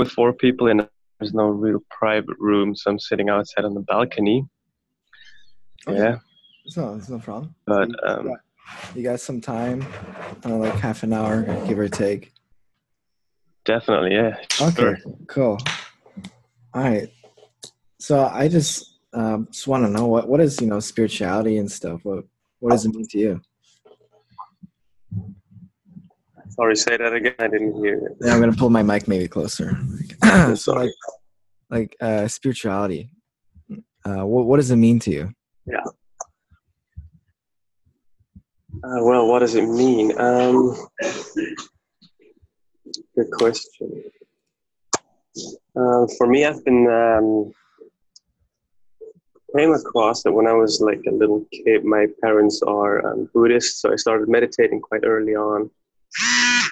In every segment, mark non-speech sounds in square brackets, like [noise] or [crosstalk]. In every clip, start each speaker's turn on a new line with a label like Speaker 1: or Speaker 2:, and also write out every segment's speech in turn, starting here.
Speaker 1: with four people and there's no real private room, so I'm sitting outside on the balcony.
Speaker 2: Okay.
Speaker 1: Yeah,
Speaker 2: It's no, it's no problem.
Speaker 1: but um,
Speaker 2: You got some time, uh, like half an hour, give or take.
Speaker 1: definitely, yeah.
Speaker 2: Okay,
Speaker 1: Sure.
Speaker 2: cool. All right. So I just um, just want to know what what is you know spirituality and stuff. What what does it mean to you?
Speaker 1: Sorry, say that again. I didn't hear it.
Speaker 2: Yeah, I'm gonna pull my mic maybe closer. [clears throat] so
Speaker 1: Sorry.
Speaker 2: like like uh, spirituality. Uh, what what does it mean to you?
Speaker 1: Uh, well, what does it mean? Um, good question. Uh, for me, I've been um, came across that when I was like a little kid. My parents are um, Buddhist, so I started meditating quite early on,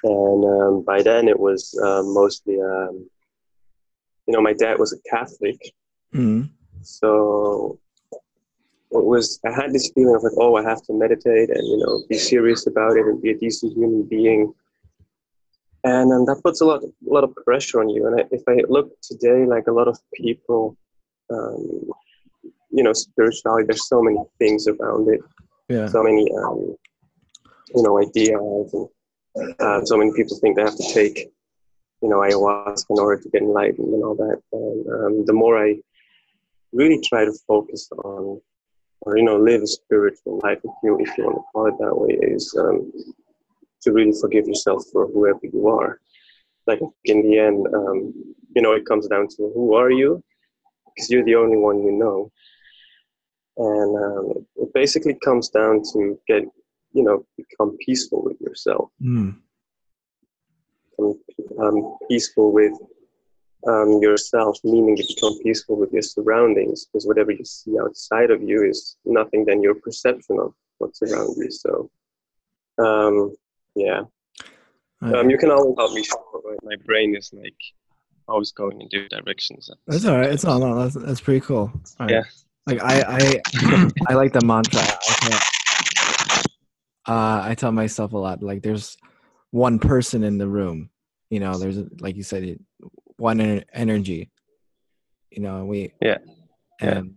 Speaker 1: and um, by then it was uh, mostly, um, you know, my dad was a Catholic,
Speaker 2: Mm-hmm.
Speaker 1: so it was I had this feeling of like, oh, I have to meditate and you know be serious about it and be a decent human being. And um, that puts a lot, a lot of pressure on you. And I, if I look today, like a lot of people, um, you know, spirituality, there's so many things around it,
Speaker 2: Yeah.
Speaker 1: so many, um, you know, ideas, and uh, so many people think they have to take, you know, ayahuasca in order to get enlightened and all that. And um, the more I really try to focus on or you know live a spiritual life if you if you want to call it that way is um, to really forgive yourself for whoever you are. Like in the end um, you know it comes down to who are you? Because you're the only one you know. And um, it basically comes down to get you know become peaceful with yourself
Speaker 2: Mm.
Speaker 1: become um, peaceful with um, yourself, meaning to become peaceful with your surroundings, because whatever you see outside of you is nothing than your perception of what's around you. So, um, yeah, um, you can always help me. Right? My brain is like always going in different directions.
Speaker 2: That's all right. It's all no, that's that's pretty cool. Right.
Speaker 1: Yeah.
Speaker 2: Like I I [clears throat] I like the mantra. I uh, I tell myself a lot. Like there's one person in the room. You know, there's like you said, it, one ener- energy. You know, we
Speaker 1: Yeah. Yeah.
Speaker 2: and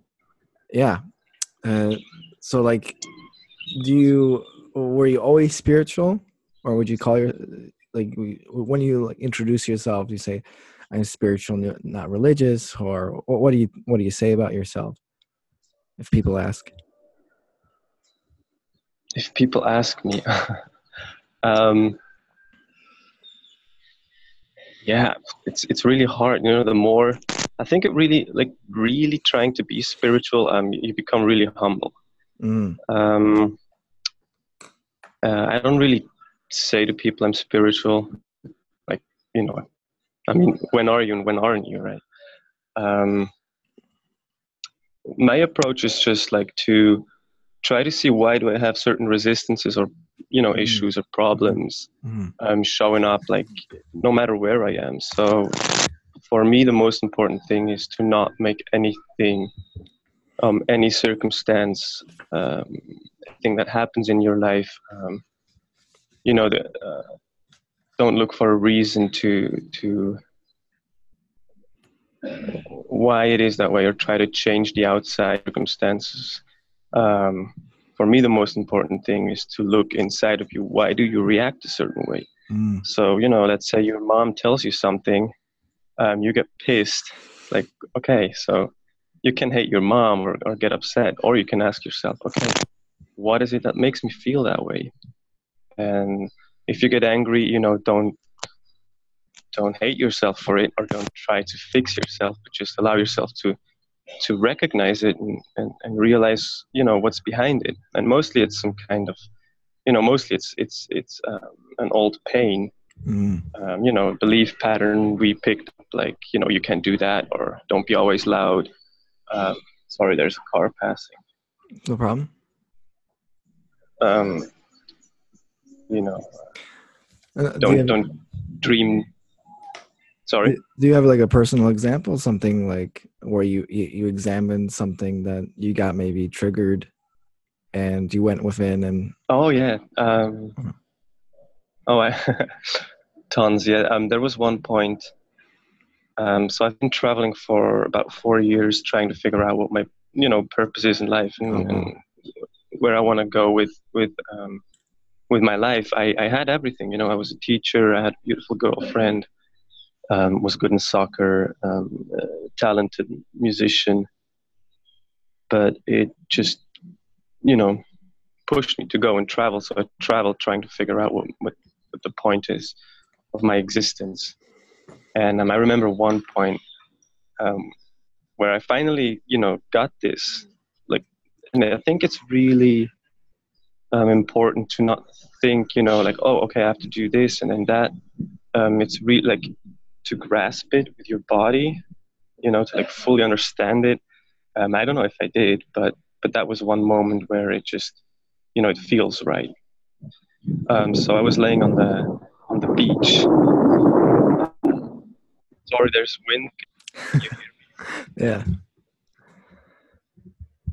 Speaker 2: yeah. Uh, so like, do you were you always spiritual, or would you call your like when you like introduce yourself, you say, "I'm spiritual, not religious," or what do you what do you say about yourself? If people ask,
Speaker 1: If people ask me, [laughs] um, yeah, it's it's really hard. You know, the more I think it really like really trying to be spiritual, um, you become really humble.
Speaker 2: mm,
Speaker 1: um, uh, I don't really say to people I'm spiritual. Like, you know, I mean, when are you and when aren't you, right? Um, my approach is just like to try to see why do I have certain resistances or, you know,
Speaker 2: Mm.
Speaker 1: issues or problems
Speaker 2: mm,
Speaker 1: um, showing up, like, no matter where I am. So, for me, the most important thing is to not make anything, um, any circumstance, um, thing that happens in your life, um, you know, the, uh, don't look for a reason to to why it is that way or try to change the outside circumstances. Um, for me, the most important thing is to look inside of you. Why do you react a certain way?
Speaker 2: mm,
Speaker 1: So, you know, let's say your mom tells you something, um, you get pissed. Like, okay, so you can hate your mom or, or get upset, or you can ask yourself, okay, what is it that makes me feel that way? And if you get angry, you know, don't don't hate yourself for it or don't try to fix yourself, but just allow yourself to to recognize it and, and, and realize, you know, what's behind it. And mostly it's some kind of you know, mostly it's it's it's um, an old pain
Speaker 2: mm.
Speaker 1: um, you know, belief pattern we picked up, like, you know, you can't do that or don't be always loud. Um, sorry, there's a car passing.
Speaker 2: No problem.
Speaker 1: Um, you know,
Speaker 2: Uh, do, you
Speaker 1: don't don't dream. Sorry.
Speaker 2: do you have like a personal example, something like where you, you you examined something that you got maybe triggered, and you went within and
Speaker 1: Oh yeah. Um, oh, I, [laughs] tons. Yeah. Um, there was one point Um, so I've been traveling for about four years, trying to figure out what my you know purpose is in life and, oh, and where I want to go with with um, with my life. I, I had everything. You know, I was a teacher. I had a beautiful girlfriend. Um, was good in soccer. Um, talented musician. But it just you know pushed me to go and travel. So I traveled trying to figure out what, what, what the point is of my existence. And um, I remember one point um, where I finally, you know, got this. Like, and I think it's really um, important to not think, you know, like, oh, okay, I have to do this and then that. Um, it's really like to grasp it with your body, you know, to like fully understand it. Um, I don't know if I did, but but that was one moment where it just you know it feels right. Um, so I was laying on the on the beach. Sorry, there's wind. [laughs]
Speaker 2: yeah.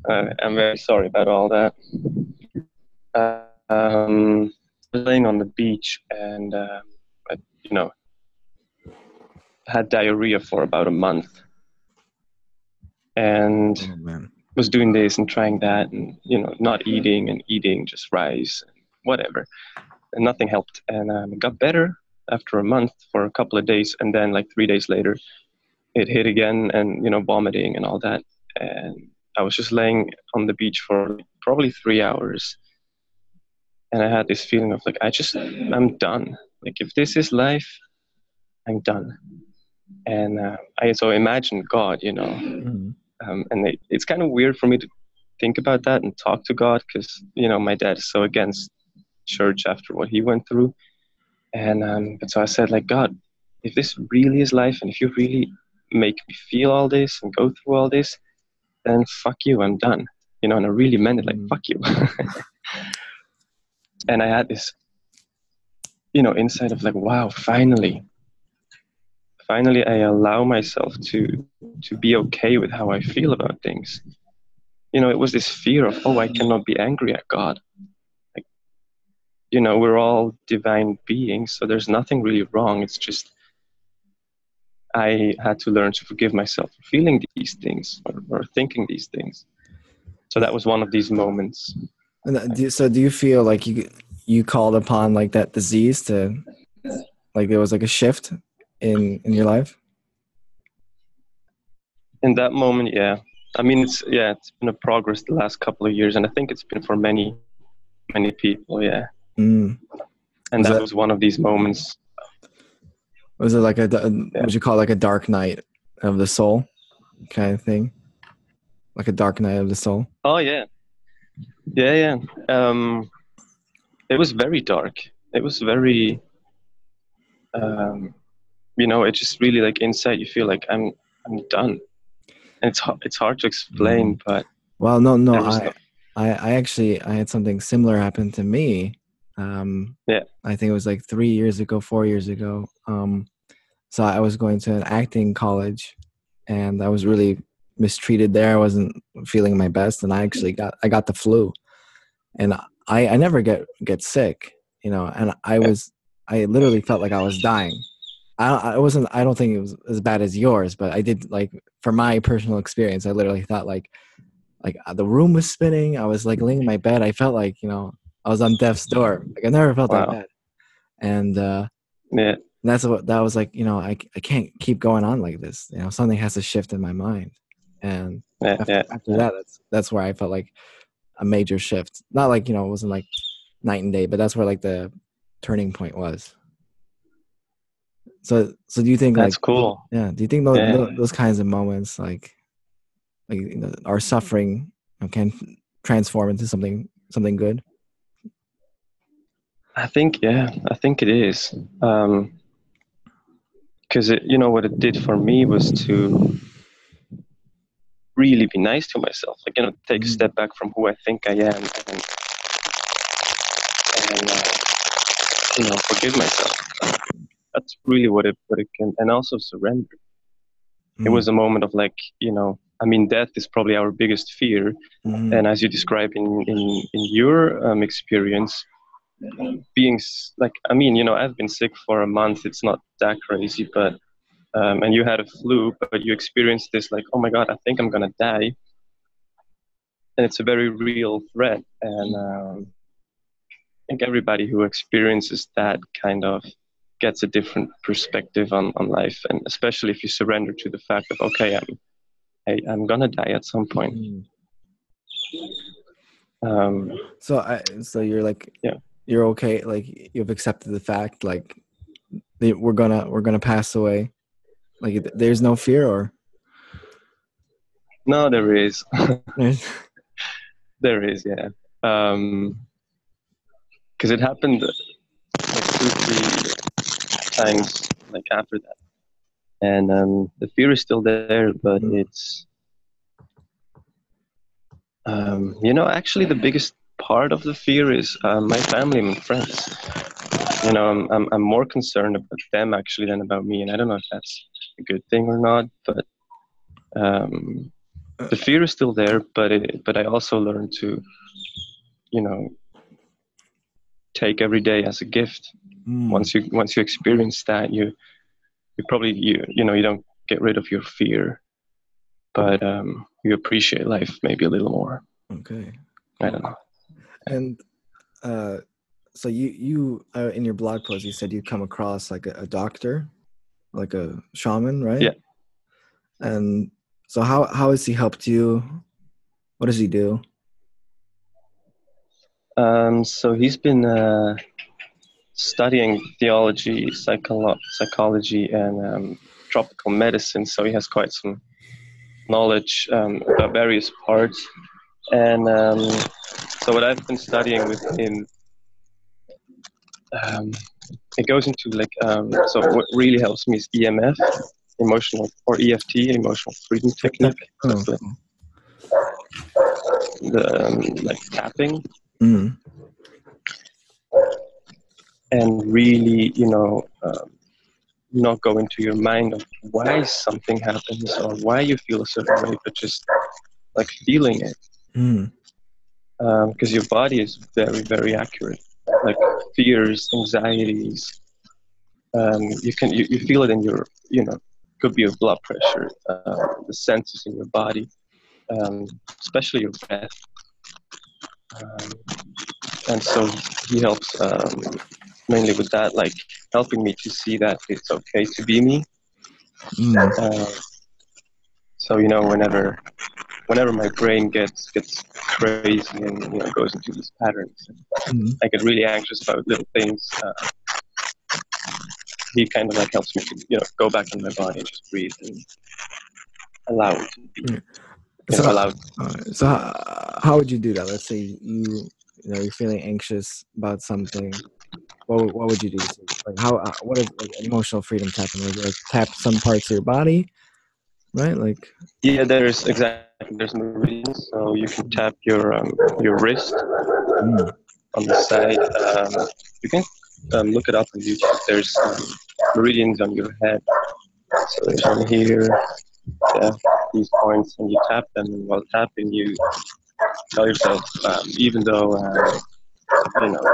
Speaker 1: Uh, I'm very sorry about all that. Uh, um, laying on the beach and uh, you know had diarrhea for about a month, and oh, was doing this and trying that and you know not eating and eating just rice and whatever. And nothing helped. And um, got better after a month for a couple of days. And then like three days later it hit again and you know vomiting and all that. And i was just laying on the beach for probably three hours. And i had this feeling of like i just i'm done. Like if this is life i'm done and uh, i so imagine god you know mm-hmm um, and it, it's kind of weird for me to think about that and talk to God because you know my dad is so against church after what he went through, and um, but so I said like God, if this really is life and if you really make me feel all this and go through all this, then fuck you, I'm done. You know, and I really meant it like mm. fuck you. [laughs] and I had this, you know, inside of like wow, finally, finally I allow myself to to be okay with how I feel about things. You know, it was this fear of oh, I cannot be angry at God. Like, you know, we're all divine beings, so there's nothing really wrong. It's just I had to learn to forgive myself for feeling these things or, or thinking these things. So that was one of these moments.
Speaker 2: And so, do you feel like you you called upon like that disease to like there was like a shift in in your life?
Speaker 1: In that moment, yeah. I mean, it's yeah, it's been a progress the last couple of years, and I think it's been for many, many people, yeah. Mm. And that, that, was one of these moments.
Speaker 2: Was it like a yeah. would you call it like a dark night of the soul kind of thing? Like a dark night of the soul?
Speaker 1: Oh yeah, yeah, yeah. Um, it was very dark. It was very um, you know it's just really like inside you feel like i'm i'm done. And it's it's hard to explain mm. but
Speaker 2: well no no I, I i actually i had something similar happen to me um
Speaker 1: yeah.
Speaker 2: I think it was like three years ago four years ago um so i was going to an acting college and i was really mistreated there i wasn't feeling my best and i actually got i got the flu and i i never get get sick you know and i was i literally felt like i was dying I, I wasn't i don't think it was as bad as yours but i did like for my personal experience i literally thought like like uh, the room was spinning i was like laying in my bed i felt like you know i was on death's door like i never felt wow. that bad. And uh
Speaker 1: yeah.
Speaker 2: that's what that was like you know I, I can't keep going on like this you know something has to shift in my mind. And
Speaker 1: yeah,
Speaker 2: after,
Speaker 1: yeah,
Speaker 2: after that that's that's where i felt like a major shift. Not like you know it wasn't like night and day but that's where like the turning point was so, so do you think
Speaker 1: that's
Speaker 2: like,
Speaker 1: cool?
Speaker 2: Yeah. Do you think those, yeah. those kinds of moments, like, like you know, our suffering, can transform into something something good?
Speaker 1: I think, yeah, I think it is. Um, because it, you know, what it did for me was to really be nice to myself. Like, you know, take a mm. step back from who I think I am and, and uh, you know, forgive myself that's really what it what it can and also surrender mm. it was a moment of like you know i mean death is probably our biggest fear mm. and as you describe in in, in your um, experience being like i mean you know i've been sick for a month it's not that crazy but um, and you had a flu, but you experienced this like, oh my god, I think I'm gonna die, and it's a very real threat. And um, I think everybody who experiences that kind of gets a different perspective on, on life, and especially if you surrender to the fact of okay, I'm I, I'm gonna die at some point.
Speaker 2: Mm.
Speaker 1: Um,
Speaker 2: So I so you're like
Speaker 1: Yeah.
Speaker 2: you're okay like you've accepted the fact like we're gonna we're gonna pass away. Like there's no fear or
Speaker 1: no, there is. [laughs] There is, yeah. Um 'cause because it happened like two, three times like after that, and um, the fear is still there, but
Speaker 2: Mm.
Speaker 1: it's, um, you know, actually the biggest part of the fear is uh, my family and friends. You know, I'm, I'm I'm more concerned about them actually than about me, and I don't know if that's a good thing or not, but. Um, the fear is still there, but it, but I also learned to, you know, take every day as a gift.
Speaker 2: Mm.
Speaker 1: Once you once you experience that, you you probably you you know you don't get rid of your fear, but um, you appreciate life maybe a little more.
Speaker 2: okay.
Speaker 1: I don't know.
Speaker 2: And uh so you you uh, in your blog post you said you come across like a, a doctor, like a shaman, right?
Speaker 1: Yeah.
Speaker 2: And so how how has he helped you? What does he do?
Speaker 1: Um, so he's been uh, studying theology, psycholo- psychology, and um, tropical medicine. So he has quite some knowledge um, about various parts. And um, so what I've been studying with him, um, it goes into like um, so what really helps me is EMF, emotional or EFT, emotional freedom technique.
Speaker 2: Oh.
Speaker 1: The, the um, like tapping
Speaker 2: Mm.
Speaker 1: And really, you know, um, not go into your mind of why something happens or why you feel a certain way, but just like feeling it.
Speaker 2: Mm.
Speaker 1: Because your body is very, very accurate. Like fears, anxieties, um, you can you, you feel it in your, you know, could be your blood pressure, uh, the senses in your body, um, especially your breath. Um, and so he helps um, mainly with that, like helping me to see that it's okay to be me.
Speaker 2: Mm.
Speaker 1: Uh, so you know, whenever whenever my brain gets gets crazy and you know goes into these patterns,
Speaker 2: Mm.
Speaker 1: I get really anxious about little things. Uh, he kind of like helps me to you know go back in my body and just breathe and allow it to be.
Speaker 2: So-
Speaker 1: know, allow
Speaker 2: Alright, So how, how would you do that? Let's say you you know you're feeling anxious about something. What would- what would you do? So, Like how uh, what is like emotional freedom tapping? Like, like tap some parts of your body, right? Like
Speaker 1: Yeah, there's exactly there's meridians, so you can tap your um, your wrist
Speaker 2: mm,
Speaker 1: on the side. Um, you can um, look it up on YouTube. There's um, meridians on your head. So there's one here, yeah, these points, and you tap them. And while tapping, you tell yourself, um, even though uh, you know,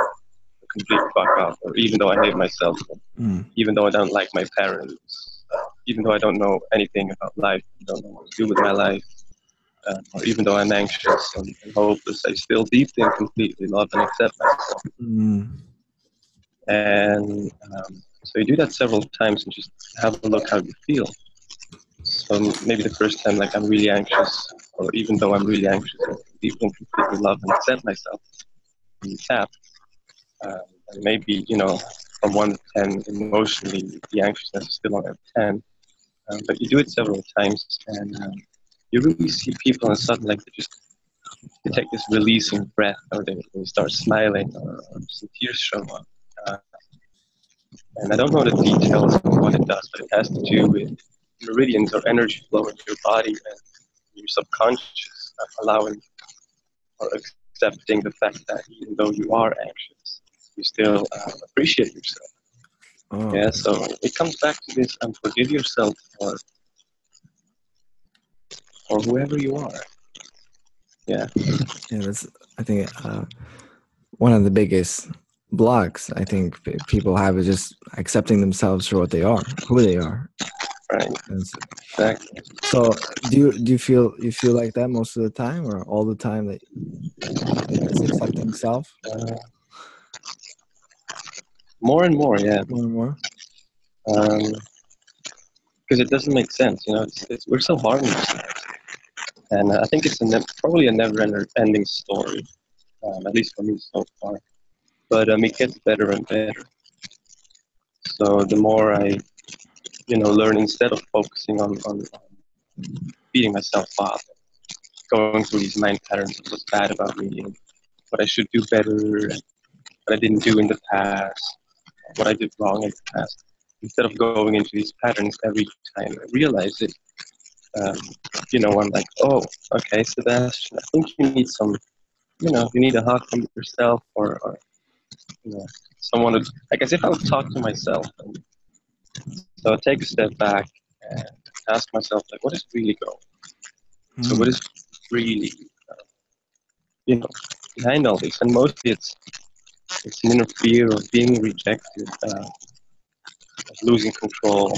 Speaker 1: complete fuck off, or even though I hate myself,
Speaker 2: mm,
Speaker 1: even though I don't like my parents, even though I don't know anything about life, I don't know what to do with my life, uh, or even though I'm anxious and, and hopeless, I still deeply and completely love and accept myself.
Speaker 2: mm,
Speaker 1: And um, so you do that several times and just have a look how you feel. So maybe the first time, like I'm really anxious, or even though I'm really anxious, I deeply and completely love and accept myself. And tap. And maybe, you know, from 1 to 10, emotionally, the anxiousness is still on a 10. Um, but you do it several times, and um, you really see people, and suddenly, like, they just they take this releasing breath, or they, they start smiling, or, or some tears show up. Uh, and I don't know the details of what it does, but it has to do with meridians or energy flow in your body and your subconscious, uh, allowing or accepting the fact that even though you are anxious, you still uh, appreciate yourself.
Speaker 2: oh,
Speaker 1: Yeah, so it comes back to this and forgive yourself for for whoever you are. Yeah,
Speaker 2: yeah. That's I think uh, one of the biggest blocks I think people have is just accepting themselves for what they are, who they are.
Speaker 1: right.
Speaker 2: It.
Speaker 1: Exactly.
Speaker 2: So do you do you feel you feel like that most of the time or all the time that accepting self
Speaker 1: Uh, more and more, yeah.
Speaker 2: more and more?
Speaker 1: Because it doesn't make sense, you know. It's, it's we're so hard on ourselves, and uh, I think it's a ne- probably a never-ending story, um, at least for me so far. But um, it gets better and better. So the more I, you know, learn instead of focusing on on, on beating myself up, going through these mind patterns of what's bad about me and what I should do better, and what I didn't do in the past, what I did wrong in the past. Instead of going into these patterns every time I realize it, um, you know, I'm like, oh, okay, Sebastian, I think you need some, you know, you need a hug from yourself or, or you know, someone to, like as if I would talk to myself. And so I take a step back and ask myself, like, what is really going? So
Speaker 2: Mm.
Speaker 1: what is really, uh, you know, behind all this? And mostly it's it's an inner fear of being rejected, uh, of losing control,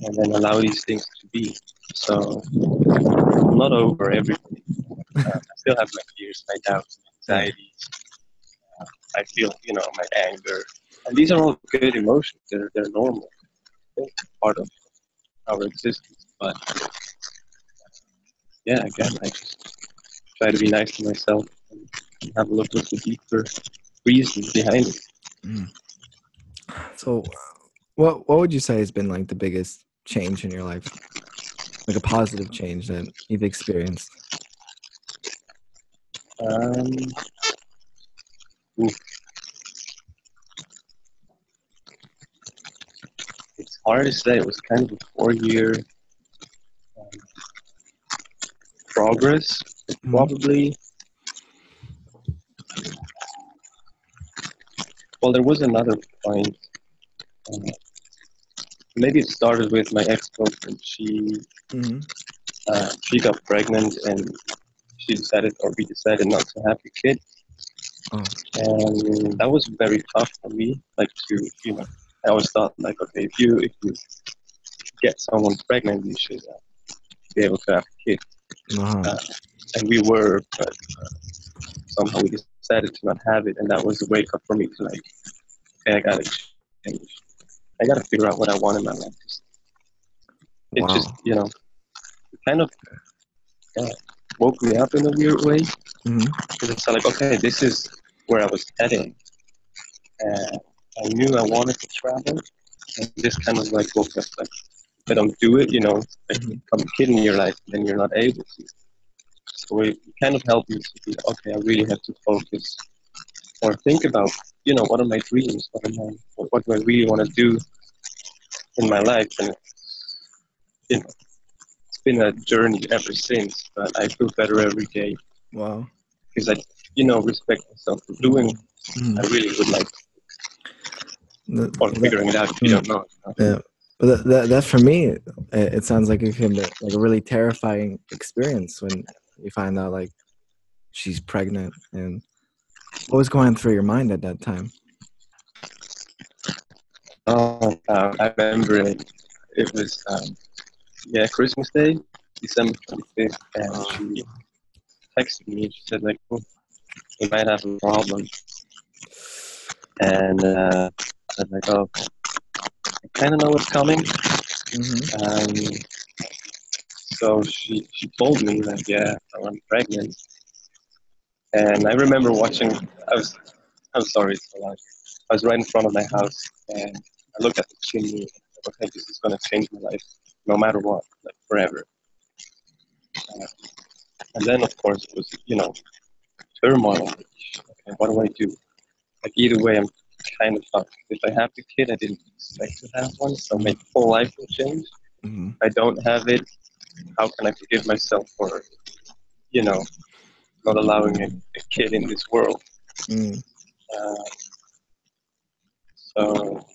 Speaker 1: and then allow these things to be. So I'm not over everything. Uh, I still have my fears, my doubts, my anxieties. Uh, I feel, you know, my anger, and these are all good emotions. They're they're normal, They're part of our existence. But yeah, again, I just try to be nice to myself and have a look at the deeper reason behind it.
Speaker 2: So what what would you say has been like the biggest change in your life? Like a positive change that you've experienced?
Speaker 1: Um, it's hard to say. It was kind of a four-year um, progress,
Speaker 2: Mhm.
Speaker 1: probably. Well, there was another point. Um, maybe it started with my ex-girlfriend. She
Speaker 2: hmm
Speaker 1: uh, she got pregnant and she decided, or we decided, not to have a kid.
Speaker 2: Oh.
Speaker 1: and that was very tough for me like to you know i always thought like okay if you if you get someone pregnant you should uh, be able to have a kid
Speaker 2: Uh-huh.
Speaker 1: uh, and we were but uh, somehow we decided to not have it and that was a wake up for me to like okay i gotta change i gotta figure out what i want in my life it
Speaker 2: Wow.
Speaker 1: just you know it kind of uh, woke me up in a weird way because it's like, okay, this is where I was heading. And I knew I wanted to travel. And this kind of like woke up like, if I don't do it, you know, like
Speaker 2: Mhm.
Speaker 1: become a kid in your life, then you're not able to. So it kind of helped me to be, okay, I really have to focus or think about, you know, what are my dreams? What am I, what, what do I really want to do in my life? And, you know, it's been a journey ever since, but I feel better every day
Speaker 2: Wow.
Speaker 1: because I, you know, respect myself for doing.
Speaker 2: Mhm.
Speaker 1: I really would like, or
Speaker 2: that-
Speaker 1: figuring it out if you don't know.
Speaker 2: Yeah, but that, that, that for me, it, it sounds like it can be like a really terrifying experience when you find out like she's pregnant and what was going through your mind at that time?
Speaker 1: Oh, uh, I remember it. It was, um, yeah, Christmas Day, December 25th, and she texted me. She said, like, oh, we might have a problem. And uh, I was like, oh, I kind of know what's coming.
Speaker 2: Mm-hmm.
Speaker 1: Um, so she, she told me like, yeah, I'm pregnant. And I remember watching. I was, I'm sorry, it's so loud. I was right in front of my house, and I looked at the chimney. And I okay, this is gonna change my life, no matter what, like forever. Uh, and then, of course, it was you know turmoil. Okay, what do I do? Like either way, I'm kind of fucked. If I have the kid, I didn't expect to have one, so my whole life will change.
Speaker 2: Mm-hmm.
Speaker 1: I don't have it, how can I forgive myself for, you know, not allowing a, a kid in this world?
Speaker 2: Mm.
Speaker 1: Uh, so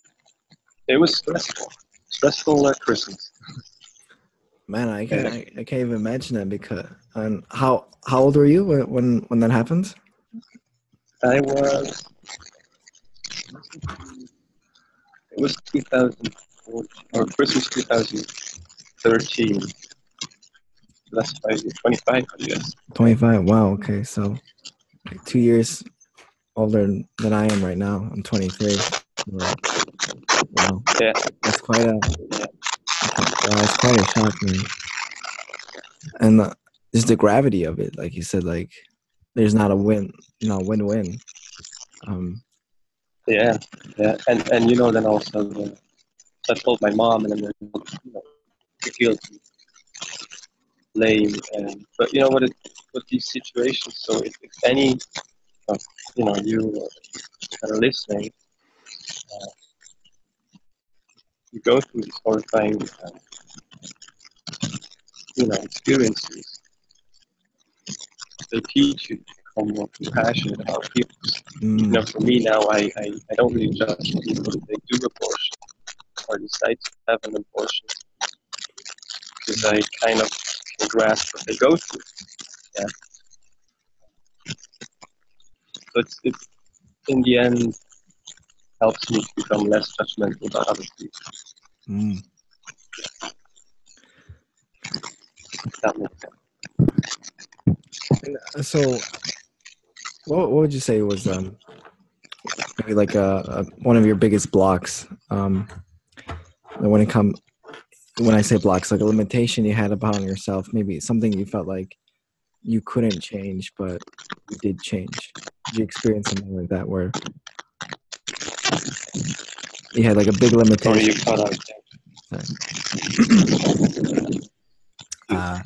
Speaker 1: it was stressful, stressful uh, Christmas.
Speaker 2: Man, I can't I, I can't even imagine that because and how how old were you when when, when that happened?
Speaker 1: I was, it was 2000, or Christmas 2013. That's five, 25, I guess.
Speaker 2: 25. Wow. Okay. So like two years older than I am right now. I'm 23. Wow.
Speaker 1: Yeah.
Speaker 2: That's quite a,
Speaker 1: Yeah.
Speaker 2: wow, that's quite a shock, man. And uh, just the gravity of it, like you said, like there's not a win, you know, win-win. Um,
Speaker 1: Yeah, yeah, and and you know then also the, I told my mom and then you know it feels lame and but you know what it with these situations so if, if any of you know you that are listening uh, you go through these horrifying uh, you know experiences they teach you to become more compassionate about people. You
Speaker 2: mm,
Speaker 1: know, for me now, I, I, I don't really judge people if they do abortion. Or decide to have an abortion. Because I kind of can grasp what they go through. Yeah. But it, in the end, helps me to become less judgmental about other people.
Speaker 2: mm.
Speaker 1: That makes sense.
Speaker 2: And, uh, so, what, what would you say was um maybe like a, a one of your biggest blocks um when it come when I say blocks like a limitation you had upon yourself maybe something you felt like you couldn't change but you did change. Did you experience something like that where you had like a big
Speaker 1: Sorry,
Speaker 2: limitation
Speaker 1: you cut out.
Speaker 2: uh,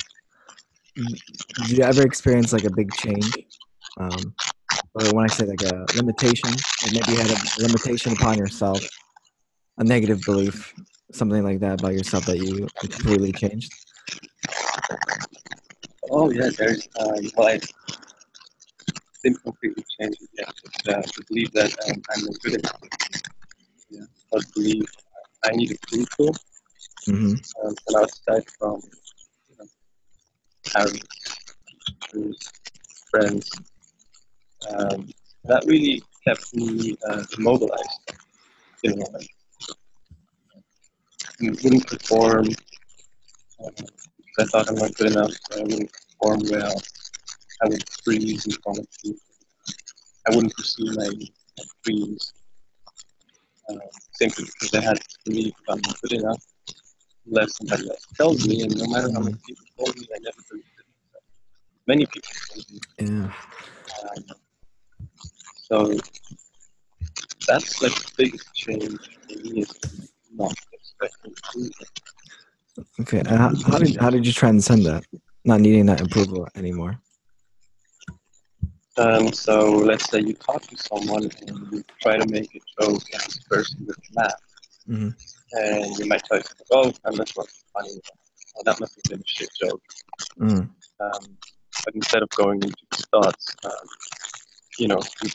Speaker 2: did you ever experience like a big change? Um, or when i say like a limitation maybe you had a limitation upon yourself a negative belief something like that about yourself that you completely changed
Speaker 1: Oh yeah, there's um, well, I didn't completely changed. it yet. But, uh, to believe that um, I'm not good enough. Yeah, but believe I need approval
Speaker 2: hmm
Speaker 1: um, from outside from you know, parents, teachers, friends. Um, that really kept me uh, immobilized. You know, like I wouldn't perform. Uh, I thought I'm not good enough. So I wouldn't perform well. I would freeze in front of people. I wouldn't pursue my, my dreams uh, simply because I had to believe I'm not good enough. Unless somebody else tells me, and no matter how many people told me, I never believed it. Many people told me.
Speaker 2: yeah
Speaker 1: Um, so that's like the biggest change for me is not.
Speaker 2: Okay and how, how did how did you transcend that not needing that approval anymore
Speaker 1: Um, so let's say you talk to someone and you try to make a joke and this person would laugh.
Speaker 2: Mhm.
Speaker 1: And you might tell say, oh, that must been funny. Oh, that must have been a shit joke.
Speaker 2: mm.
Speaker 1: Um, but instead of going into these thoughts, um, you know, you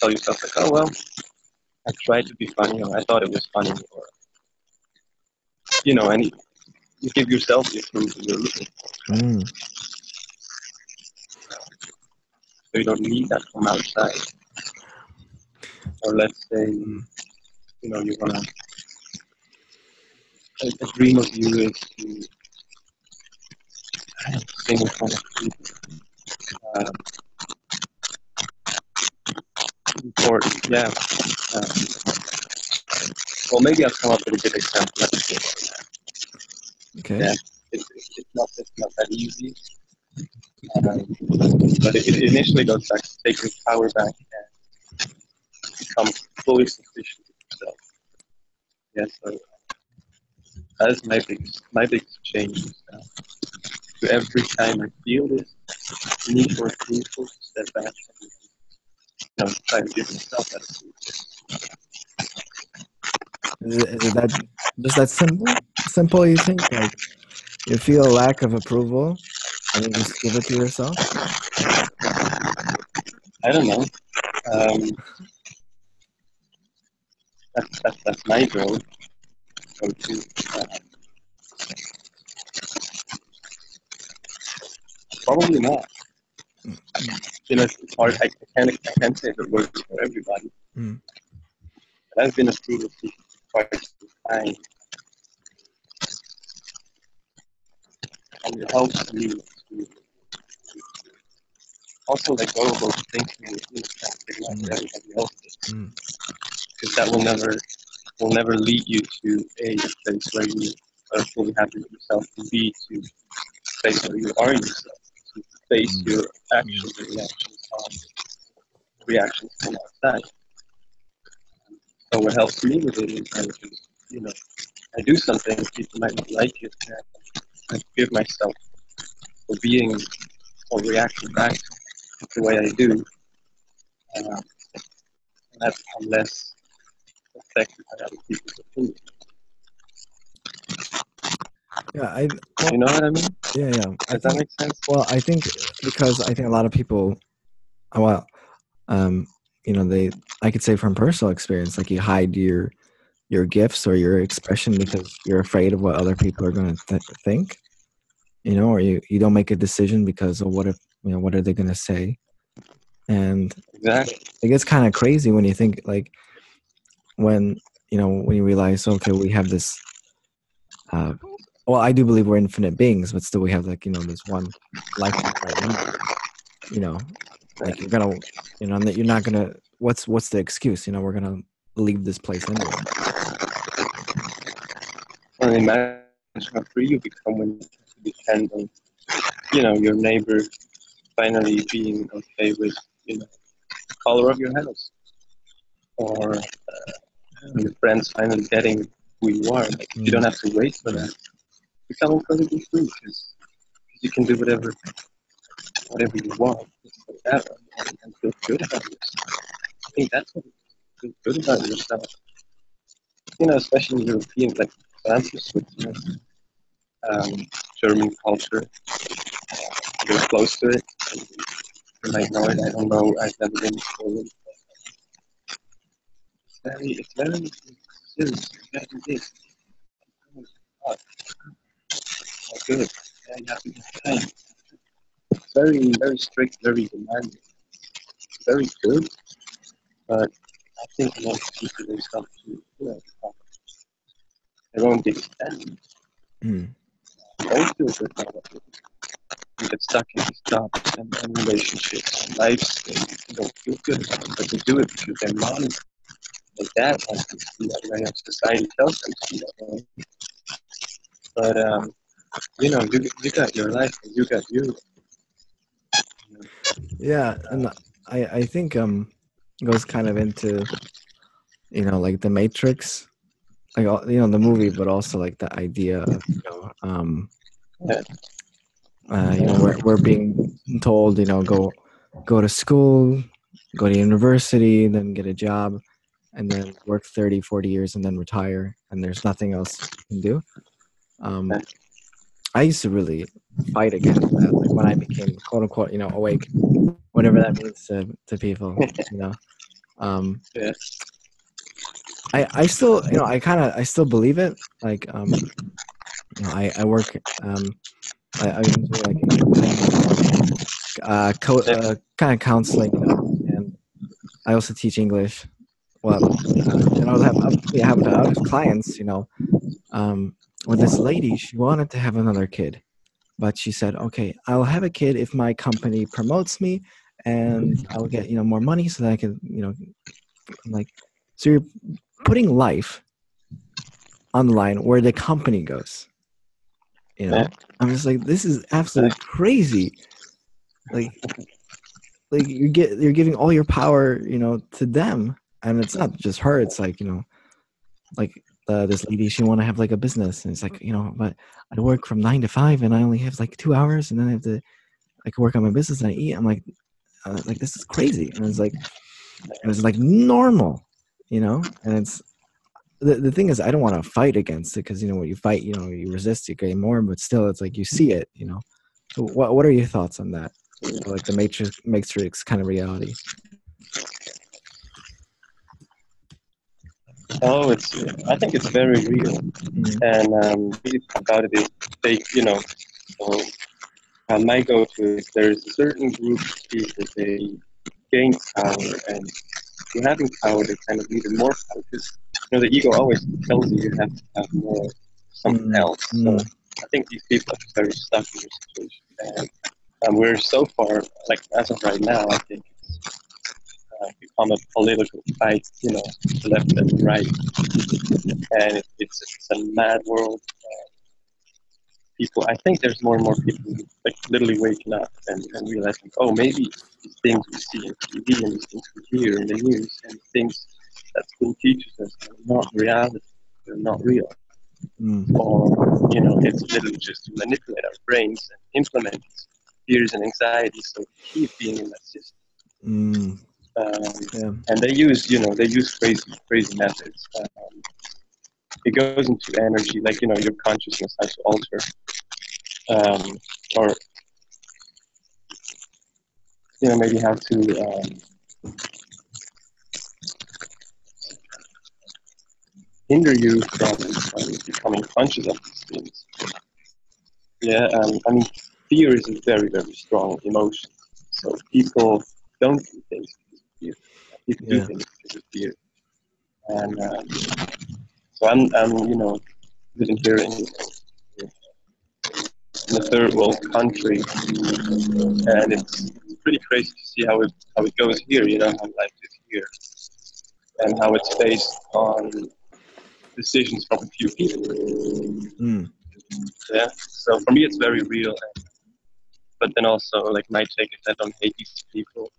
Speaker 1: tell yourself like, oh, well, I tried to be funny or I thought it was funny or, you know, and you give yourself the approval you're looking for.
Speaker 2: Mm.
Speaker 1: so you don't need that from outside. Or let's say, you know, you wanna a, a dream of you is to sing in front of people. Um, or yeah. Um, well, maybe I'll come up with a good example.
Speaker 2: Okay
Speaker 1: Yeah. It's, it's it's not it's not that easy. Um, but it, it initially goes back to taking power back and become fully sufficient with yourself. Yeah, so that is my biggest my biggest change uh, to every time I feel this need for approval, step back and you know, try to give myself that approval.
Speaker 2: Is it, is it that just that simple? Simple, you think? Like you feel a lack of approval, and you just give it to yourself.
Speaker 1: I don't know. Um, that's, that's, that's my goal. Go to uh, probably not. You know, it's hard. I, I can't I can't say if it works for everybody.
Speaker 2: Mm.
Speaker 1: But I've been approval seeking some time. And it helps me to also let go of those thinking and you know, trying to figure out what everybody else is.
Speaker 2: Mm.
Speaker 1: Because that will never will never lead you to a place where you are fully happy with yourself to B to a place where you are yourself. To face
Speaker 2: Mm.
Speaker 1: your actions and reactions on reactions from outside. So what helps me with it is I you know, I do something, people might not like it, and I forgive myself for being or reacting back the way I do. Uh, and I become less affected by other people's opinions.
Speaker 2: Yeah, I
Speaker 1: You know what I mean?
Speaker 2: yeah yeah. I
Speaker 1: Does that
Speaker 2: think
Speaker 1: make sense?
Speaker 2: Well, I think because I think a lot of people, well, um, you know, they I could say from personal experience, like you hide your your gifts or your expression because you're afraid of what other people are going to th- think, you know, or you you don't make a decision because of what if you know what are they going to say, and
Speaker 1: Exactly.
Speaker 2: it gets kind of crazy when you think like when you know when you realize okay we have this uh well i do believe we're infinite beings but still we have like you know this one life right now you know like you're gonna you know you're not gonna what's what's the excuse you know we're gonna leave this place anyway
Speaker 1: Well, imagine how free you become when you depend on, you know, your neighbor finally being okay with, you know, the color of your house, or uh, your friends finally getting who you are. Like, you don't have to wait for that. Become incredibly free because you can do whatever, whatever you want, whatever, and, and feel good about yourself. I think that's what feel good about yourself. You know, especially Europeans, like I'm from Switzerland, um, German culture. You're close to it. You might know it. I don't know. I've never been to Poland. It's very, it's very gotta do this. Oh good. You have to. It's very, very strict, very demanding. Very good, but I think a lot of people they start to, you know, their own big.
Speaker 2: Mm.
Speaker 1: don't feel good about what you get stuck in these jobs and, and relationships and lives and you don't feel good about it, but you do it because their mom and dad wants to be that way, and society tells them to be that way. But um, you know, you you got your life and you got you.
Speaker 2: Yeah and i i think um it goes kind of into you know like the matrix like you know the movie but also like the idea of you know um uh, you know we're, we're being told you know go go to school go to university then get a job and then work 30 40 years and then retire and there's nothing else you can do. Um, i used to really fight against that like when i became quote unquote you know awake whatever that means to, to people [laughs] you know? Um,
Speaker 1: Yeah.
Speaker 2: I, I still you know I kind of I still believe it like um you know I I work um I, I do like uh, co- uh kind of counseling you know, and I also teach English. Well uh, and I would have yeah, have clients you know um with this lady she wanted to have another kid but she said okay I'll have a kid if my company promotes me and mm-hmm. I'll get you know more money so that I can you know I'm like so you're putting life on the line where the company goes. You know, I'm just like, this is absolutely crazy. Like, like you get you're giving all your power, you know, to them, and it's not just her. It's like you know, like uh, this lady, she want to have like a business, and it's like you know, but I work from nine to five, and I only have like two hours, and then I have to like work on my business and I eat. I'm like, uh, like this is crazy, and it's like, it was like normal, you know, and it's the, the thing is i don't want to fight against it because you know when you fight you know you resist you gain more but still it's like you see it you know? So what, what are your thoughts on that? Like the matrix matrix kind of reality
Speaker 1: Oh, it's. I think it's very real.
Speaker 2: Mhm.
Speaker 1: And um, about it is, they, you know, so um, my go-to is there's a certain group of people they gain power, and through having power, they kind of need more power because you know, the ego always tells you you have to have more, something
Speaker 2: Mm,
Speaker 1: else. So
Speaker 2: mm.
Speaker 1: I think these people are very stuck in this situation. And, and we're so far, like as of right now, I think uh, become a political fight, you know, left and right. And it, it's, it's a mad world. Uh, people, I think there's more and more people like literally waking up and, and realizing, oh, maybe these things we see in TV and these things we hear in the news and things that school teaches us are not reality, they're not real
Speaker 2: Mm.
Speaker 1: or you know it's literally just to manipulate our brains and implement fears and anxieties so we keep being in that system
Speaker 2: Mm.
Speaker 1: Um,
Speaker 2: Yeah.
Speaker 1: and they use you know they use crazy crazy methods um, it goes into energy like you know your consciousness has to alter um, or you know maybe have to um, hinder you from, from becoming conscious of these things. Yeah, um, I mean, fear is a very, very strong emotion. So people don't do things fear. People
Speaker 2: Yeah.
Speaker 1: do things because of fear. And um, so I'm, I'm, you know, living here in, in a third world country, and it's pretty crazy to see how it how it goes here. You know, how life is here, and how it's based on decisions from a few people.
Speaker 2: Mm.
Speaker 1: Yeah. So for me, it's very real. And, but then also, like my take is I don't hate these people,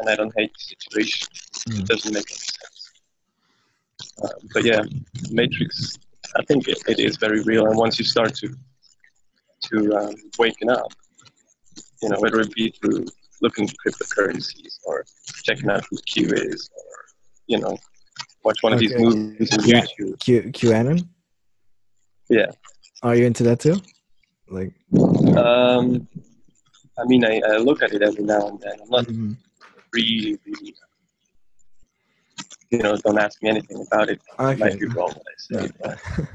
Speaker 1: and I don't hate the situation. It
Speaker 2: Mm.
Speaker 1: doesn't make any sense. Uh, but yeah, Matrix. I think it, it is very real. And once you start to to um, waken up, you know, whether it be through looking at cryptocurrencies or checking out who Q is, or you know, watch one of these movies on
Speaker 2: Yeah.
Speaker 1: YouTube.
Speaker 2: Q QAnon.
Speaker 1: Yeah.
Speaker 2: Are you into that too? Like.
Speaker 1: Um, I mean, I, I look at it every now and then. I'm not
Speaker 2: Mhm.
Speaker 1: Really, really, you know, don't ask me anything about it. It
Speaker 2: Okay.
Speaker 1: might be wrong what I say,
Speaker 2: Yeah.
Speaker 1: but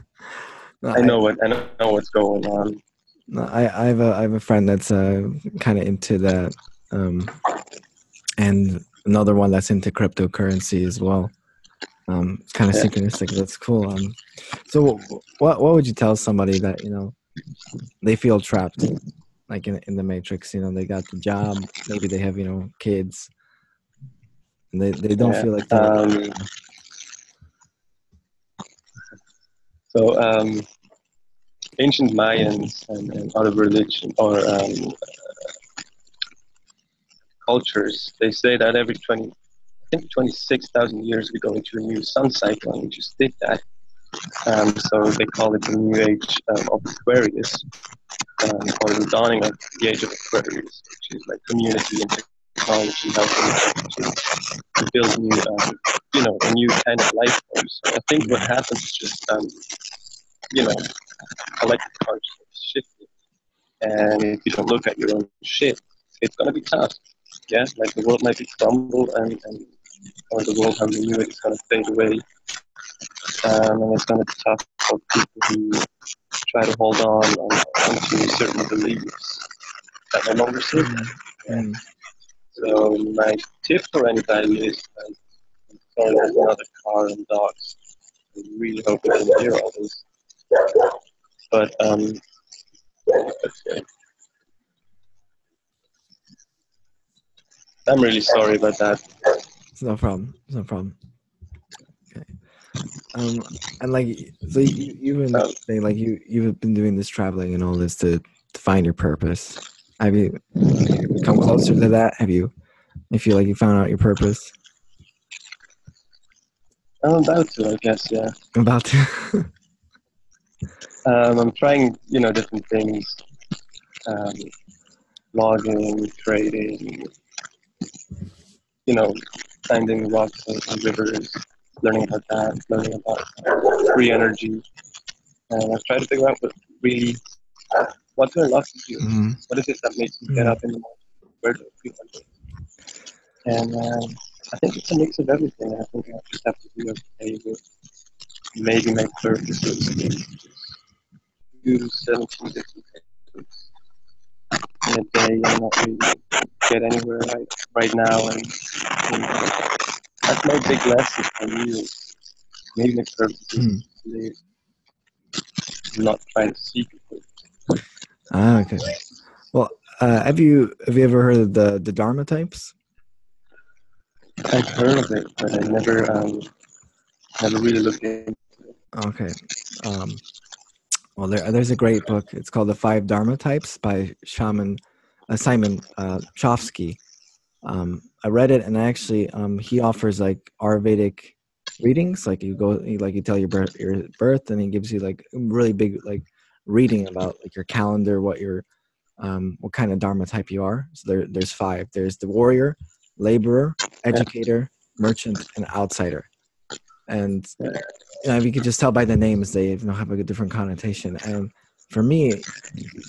Speaker 2: No,
Speaker 1: I know what I know what's going on.
Speaker 2: No, I, I have a I have a friend that's uh, kind of into that, um, and another one that's into cryptocurrency as well. Um, it's kind of
Speaker 1: Yeah.
Speaker 2: synchronistic. That's cool. Um, so what what would you tell somebody that you know they feel trapped, like in in the matrix? You know, they got the job, maybe they have you know kids, and they they don't
Speaker 1: Yeah.
Speaker 2: feel like
Speaker 1: Um, so um, ancient Mayans and, and other religion or um, cultures, they say that every 20, I think 26,000 years we go into a new sun cycle, and we just did that. Um, so they call it the new age um, of Aquarius, um, or the dawning of the age of Aquarius, which is like community and to, to build new, um, you know, a new kind of life form. So I think what happens is just, um, you know, collective consciousness shifting. And if you don't look at your own shit, it's gonna be tough. Yeah, like the world might be crumbled and, and or the world how we knew it is gonna fade away. Um, and it's gonna be tough for people who try to hold on to certain beliefs that no longer serve.
Speaker 2: Mm,
Speaker 1: So my tip for anybody is sorry, there's another car and dogs. I really hope you can hear all this. But um, okay. I'm really sorry about that.
Speaker 2: it's no problem. It's no problem. Okay. Um, and like, so you, you've been
Speaker 1: Um,
Speaker 2: saying like you you've been doing this traveling and all this to, to find your purpose. Have you, come closer to that? Have you? You feel like you found out your purpose?
Speaker 1: I'm about to, I guess, yeah.
Speaker 2: I'm about to. [laughs]
Speaker 1: Um, I'm trying, you know, different things. Um, logging, trading, you know, finding rocks and, and rivers, learning about that, learning about free energy. And I try to figure out what really, what do I love to do?
Speaker 2: Mhm.
Speaker 1: What is it that makes me get up in the morning? Where do I feel like? And um, I think it's a mix of everything. I think I just have to be okay with maybe my purpose is do 17 different things in a day and not really get anywhere right, right now and, and that's my big lesson for you. Making it
Speaker 2: Hmm.
Speaker 1: purposely, not trying to seek it.
Speaker 2: Ah, okay. Well, uh, have you have you ever heard of the the Dharma types?
Speaker 1: I've heard of it, but I never, um, never really looked into it.
Speaker 2: Okay. Um, well, there, there's a great book. It's called The Five Dharma Types by Shaman uh, Simon uh, Chokoisky. Um, I read it, and actually, um, he offers like Ayurvedic readings. Like you go, like you tell your birth, your birth, and he gives you like really big like reading about like your calendar, what your um, what kind of Dharma type you are. So there, there's five. There's the warrior, laborer, educator, merchant, and outsider. And you know, you could just tell by the names they you know, have a different connotation. And for me, like,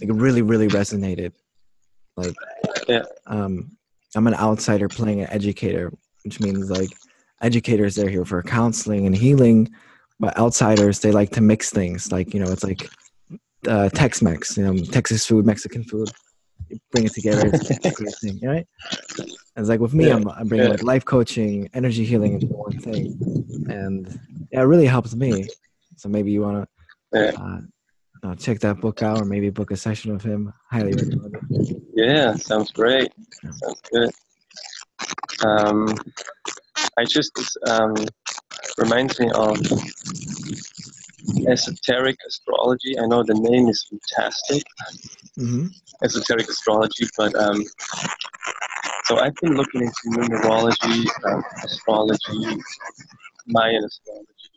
Speaker 2: it really, really resonated. Like,
Speaker 1: Yeah.
Speaker 2: um, I'm an outsider playing an educator, which means like educators they're here for counseling and healing, but outsiders they like to mix things. Like you know, it's like uh, Tex-Mex, you know, Texas food, Mexican food. You bring it together, it's [laughs] a great thing, right? And it's like with me,
Speaker 1: Yeah.
Speaker 2: I'm, I'm bringing
Speaker 1: Yeah.
Speaker 2: like life coaching, energy healing into one thing, and yeah, it really helps me. So maybe you want to uh, uh, check that book out, or maybe book a session with him. Highly recommend it.
Speaker 1: Yeah, sounds great. Sounds good. Um, I just it's, um, reminds me of esoteric astrology. I know the name is fantastic,
Speaker 2: hmm
Speaker 1: esoteric astrology, but um, so I've been looking into numerology, um, astrology, Mayan astrology,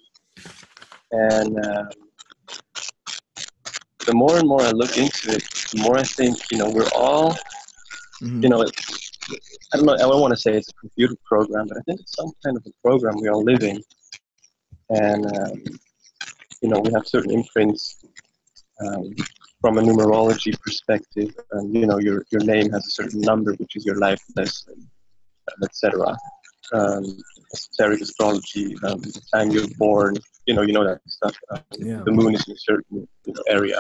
Speaker 1: and um, the more and more I look into it, the more I think you know we're all
Speaker 2: hmm
Speaker 1: you know, it, I don't know, I don't want to say it's a computer program, but I think it's some kind of a program we all live in. And, um, you know, we have certain imprints um, from a numerology perspective. And, you know, your, your name has a certain number, which is your life lesson, etc. Um, esoteric astrology, um, the time you're born, you know, you know that stuff. Um,
Speaker 2: Yeah.
Speaker 1: The moon is in a certain you know, area.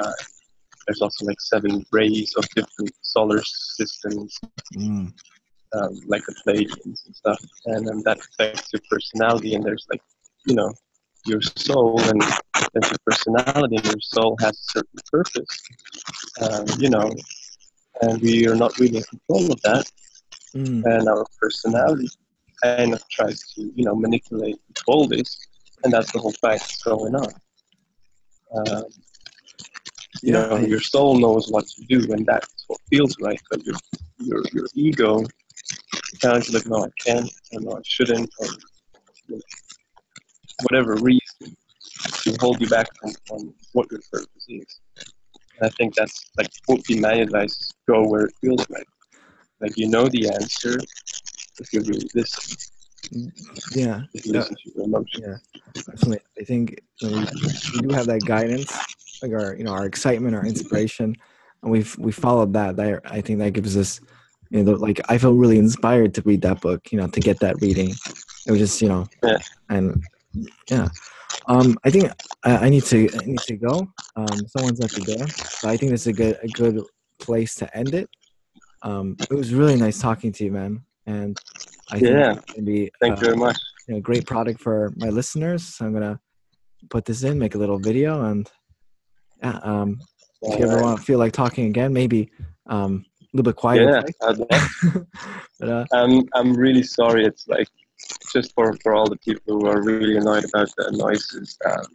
Speaker 1: There's also like seven rays of different solar systems
Speaker 2: Mm.
Speaker 1: um, like the Pleiadians and stuff, and um, that affects your personality. And there's like, you know, your soul, and there's your personality, and your soul has a certain purpose, um, you know, and we are not really in control of that,
Speaker 2: Mm.
Speaker 1: and our personality kind of tries to, you know, manipulate, control this, and that's the whole fight that's going on. Um, you
Speaker 2: Yeah,
Speaker 1: know,
Speaker 2: I-
Speaker 1: your soul knows what to do, and that's what feels right, but your your your ego kind of like, no, I can't, or no, I shouldn't, or you know, whatever reason to hold you back from, from what your purpose is. And I think that's like would be my advice: is go where it feels right. Like you know the answer if you really listen,
Speaker 2: Yeah. Yeah.
Speaker 1: listen to your emotions.
Speaker 2: Yeah, definitely. I think you know, we, we do have that guidance, like our you know our excitement, our inspiration, and we've we followed that. That I think that gives us, you know, like I felt really inspired to read that book. You know, to get that reading. It was just you know,
Speaker 1: Yeah.
Speaker 2: and yeah. Um, I think I, I need to I need to go. Um, someone's at the door, so I think this is a good a good place to end it. Um, it was really nice talking to you, man, and I think
Speaker 1: Yeah.
Speaker 2: it's be
Speaker 1: Thank
Speaker 2: uh,
Speaker 1: you very much.
Speaker 2: you know, great product for my listeners. So I'm gonna put this in, make a little video, and yeah. Um, if you ever want to feel like talking again, maybe um, a little bit quieter.
Speaker 1: Yeah,
Speaker 2: place.
Speaker 1: I'd love [laughs]
Speaker 2: but uh,
Speaker 1: I'm I'm really sorry. It's like just for for all the people who are really annoyed about the noises. Um,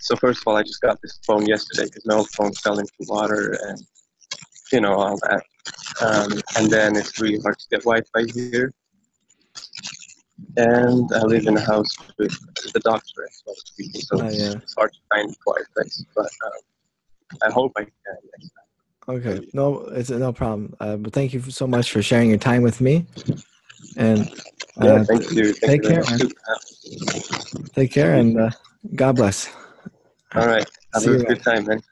Speaker 1: so first of all, I just got this phone yesterday because my old phone fell into water and you know all that. Um, and then it's really hard to get Wi-Fi here. And I live in a house with the doctor so people, so
Speaker 2: Oh,
Speaker 1: it's,
Speaker 2: yeah.
Speaker 1: it's hard to find quiet place. But um, I hope I can next time.
Speaker 2: okay, no, it's no problem. Uh, but thank you so much for sharing your time with me, and
Speaker 1: Yeah,
Speaker 2: uh,
Speaker 1: thank you. Thank
Speaker 2: take
Speaker 1: you
Speaker 2: care, man. take care, and uh, God bless.
Speaker 1: All right. Have
Speaker 2: See
Speaker 1: a good time, man.